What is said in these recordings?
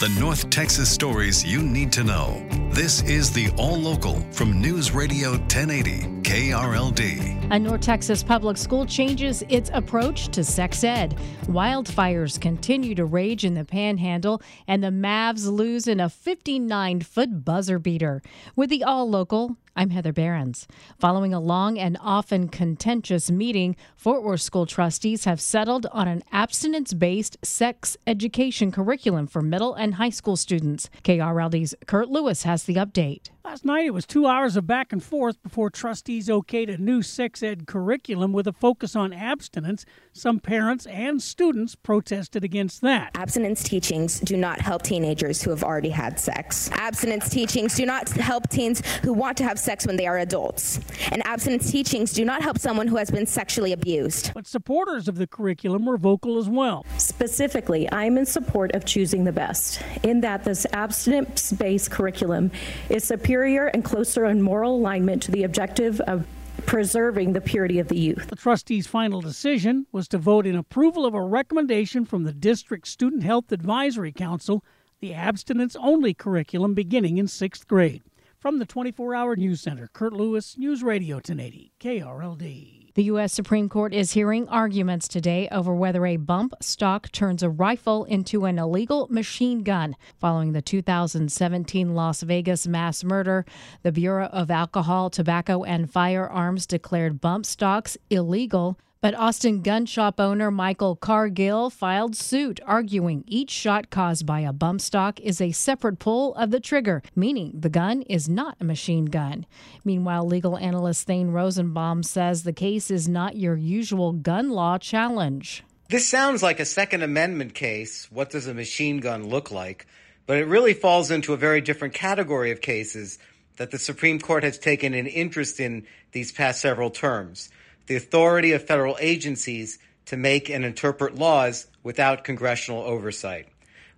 The North Texas stories you need to know. This is the All Local from News Radio 1080 KRLD. A North Texas public school changes its approach to sex ed. Wildfires continue to rage in the panhandle, and the Mavs lose in a 59 foot buzzer beater. With the All Local, I'm Heather Behrens. Following a long and often contentious meeting, Fort Worth school trustees have settled on an abstinence based sex education curriculum for middle and high school students. KRLD's Kurt Lewis has the update. Last night, it was two hours of back and forth before trustees okayed a new sex ed curriculum with a focus on abstinence. Some parents and students protested against that. Abstinence teachings do not help teenagers who have already had sex. Abstinence teachings do not help teens who want to have sex when they are adults. And abstinence teachings do not help someone who has been sexually abused. But supporters of the curriculum were vocal as well. Specifically, I'm in support of choosing the best, in that this abstinence based curriculum is superior superior and closer in moral alignment to the objective of preserving the purity of the youth. The trustees' final decision was to vote in approval of a recommendation from the District Student Health Advisory Council, the abstinence only curriculum beginning in sixth grade. From the 24 hour news center, Kurt Lewis, News Radio 1080, KRLD. The U.S. Supreme Court is hearing arguments today over whether a bump stock turns a rifle into an illegal machine gun. Following the 2017 Las Vegas mass murder, the Bureau of Alcohol, Tobacco, and Firearms declared bump stocks illegal. But Austin gun shop owner Michael Cargill filed suit, arguing each shot caused by a bump stock is a separate pull of the trigger, meaning the gun is not a machine gun. Meanwhile, legal analyst Thane Rosenbaum says the case is not your usual gun law challenge. This sounds like a Second Amendment case. What does a machine gun look like? But it really falls into a very different category of cases that the Supreme Court has taken an interest in these past several terms the authority of federal agencies to make and interpret laws without congressional oversight.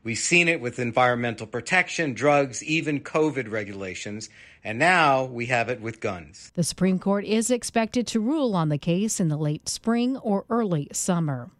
We've seen it with environmental protection, drugs, even COVID regulations, and now we have it with guns. The Supreme Court is expected to rule on the case in the late spring or early summer.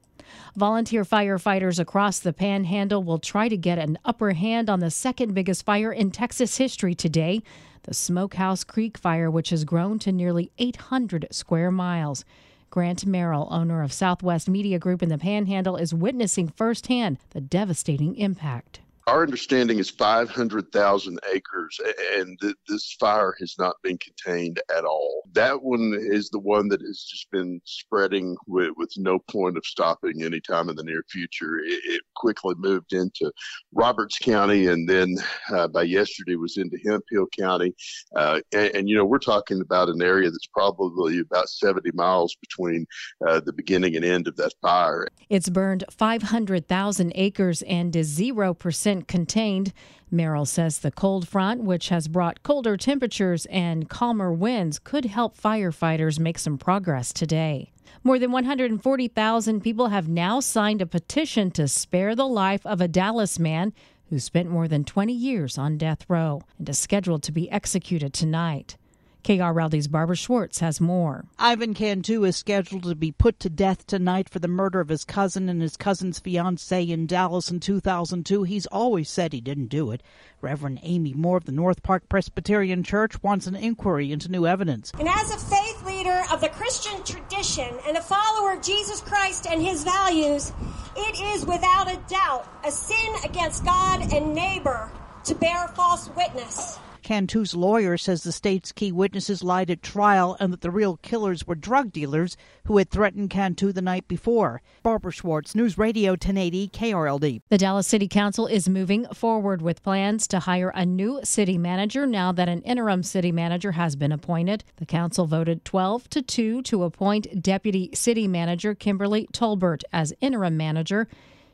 Volunteer firefighters across the panhandle will try to get an upper hand on the second biggest fire in Texas history today the Smokehouse Creek fire, which has grown to nearly 800 square miles. Grant Merrill, owner of Southwest Media Group in the Panhandle, is witnessing firsthand the devastating impact. Our understanding is 500,000 acres, and th- this fire has not been contained at all. That one is the one that has just been spreading with, with no point of stopping anytime in the near future. It, it quickly moved into Roberts County, and then uh, by yesterday was into Hemphill County. Uh, and, and, you know, we're talking about an area that's probably about 70 miles between uh, the beginning and end of that fire. It's burned 500,000 acres and is 0% contained. Merrill says the cold front, which has brought colder temperatures and calmer winds, could help firefighters make some progress today. More than 140,000 people have now signed a petition to spare the life of a Dallas man who spent more than 20 years on death row and is scheduled to be executed tonight. KRLD's Barbara Schwartz has more. Ivan Cantu is scheduled to be put to death tonight for the murder of his cousin and his cousin's fiancee in Dallas in 2002. He's always said he didn't do it. Reverend Amy Moore of the North Park Presbyterian Church wants an inquiry into new evidence. And as a faith leader of the Christian tradition and a follower of Jesus Christ and his values, it is without a doubt a sin against God and neighbor to bear false witness. Cantu's lawyer says the state's key witnesses lied at trial and that the real killers were drug dealers who had threatened Cantu the night before. Barbara Schwartz, News Radio 1080 KRLD. The Dallas City Council is moving forward with plans to hire a new city manager now that an interim city manager has been appointed. The council voted 12 to 2 to appoint Deputy City Manager Kimberly Tolbert as interim manager.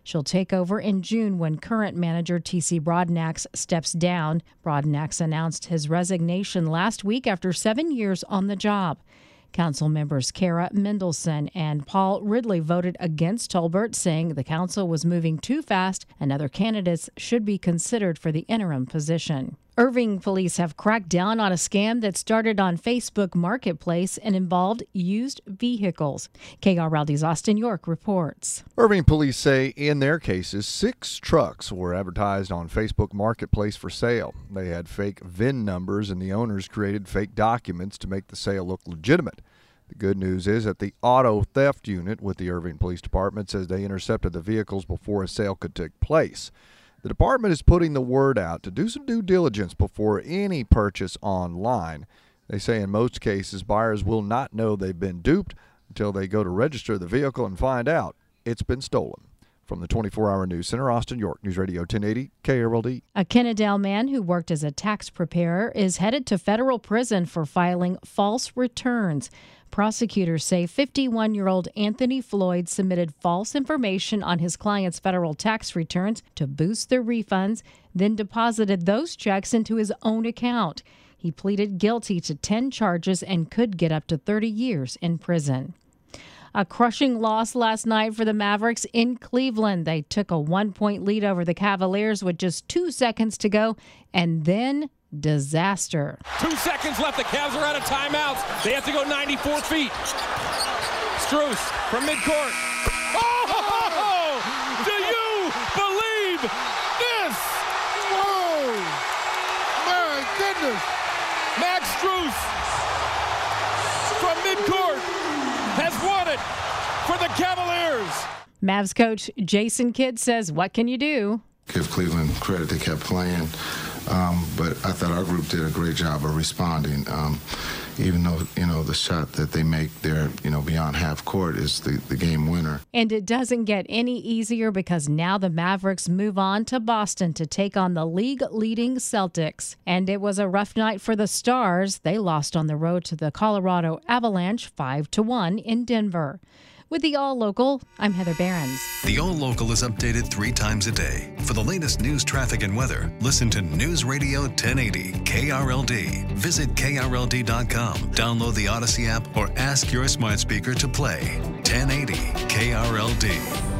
She'll take over in June when current manager TC Broadnax steps down. Broadnax announced his resignation last week after seven years on the job. Council members Cara Mendelsohn and Paul Ridley voted against Tolbert, saying the council was moving too fast and other candidates should be considered for the interim position. Irving police have cracked down on a scam that started on Facebook Marketplace and involved used vehicles. KRLD's Austin York reports. Irving police say in their cases, six trucks were advertised on Facebook Marketplace for sale. They had fake VIN numbers, and the owners created fake documents to make the sale look legitimate. The good news is that the auto theft unit with the Irving Police Department says they intercepted the vehicles before a sale could take place. The department is putting the word out to do some due diligence before any purchase online. They say in most cases, buyers will not know they've been duped until they go to register the vehicle and find out it's been stolen. From the 24 hour news center, Austin, York, News Radio 1080, KRLD. A Kennedale man who worked as a tax preparer is headed to federal prison for filing false returns. Prosecutors say 51 year old Anthony Floyd submitted false information on his client's federal tax returns to boost their refunds, then deposited those checks into his own account. He pleaded guilty to 10 charges and could get up to 30 years in prison. A crushing loss last night for the Mavericks in Cleveland. They took a one point lead over the Cavaliers with just two seconds to go, and then disaster. Two seconds left. The Cavs are out of timeouts. They have to go 94 feet. Strus from midcourt. Oh! Do you believe this? Whoa! My goodness! Max Strus from midcourt has won it for the Cavaliers. Mavs coach Jason Kidd says, What can you do? Give Cleveland credit, they kept playing. Um, but I thought our group did a great job of responding. Um, even though you know the shot that they make there, you know, beyond half court is the, the game winner. And it doesn't get any easier because now the Mavericks move on to Boston to take on the league leading Celtics. And it was a rough night for the Stars. They lost on the road to the Colorado Avalanche 5 to 1 in Denver. With the All Local, I'm Heather Behrens. The All Local is updated three times a day. For the latest news, traffic, and weather, listen to News Radio 1080 KRLD. Visit KRLD.com, download the Audacy app, or ask your smart speaker to play 1080 KRLD.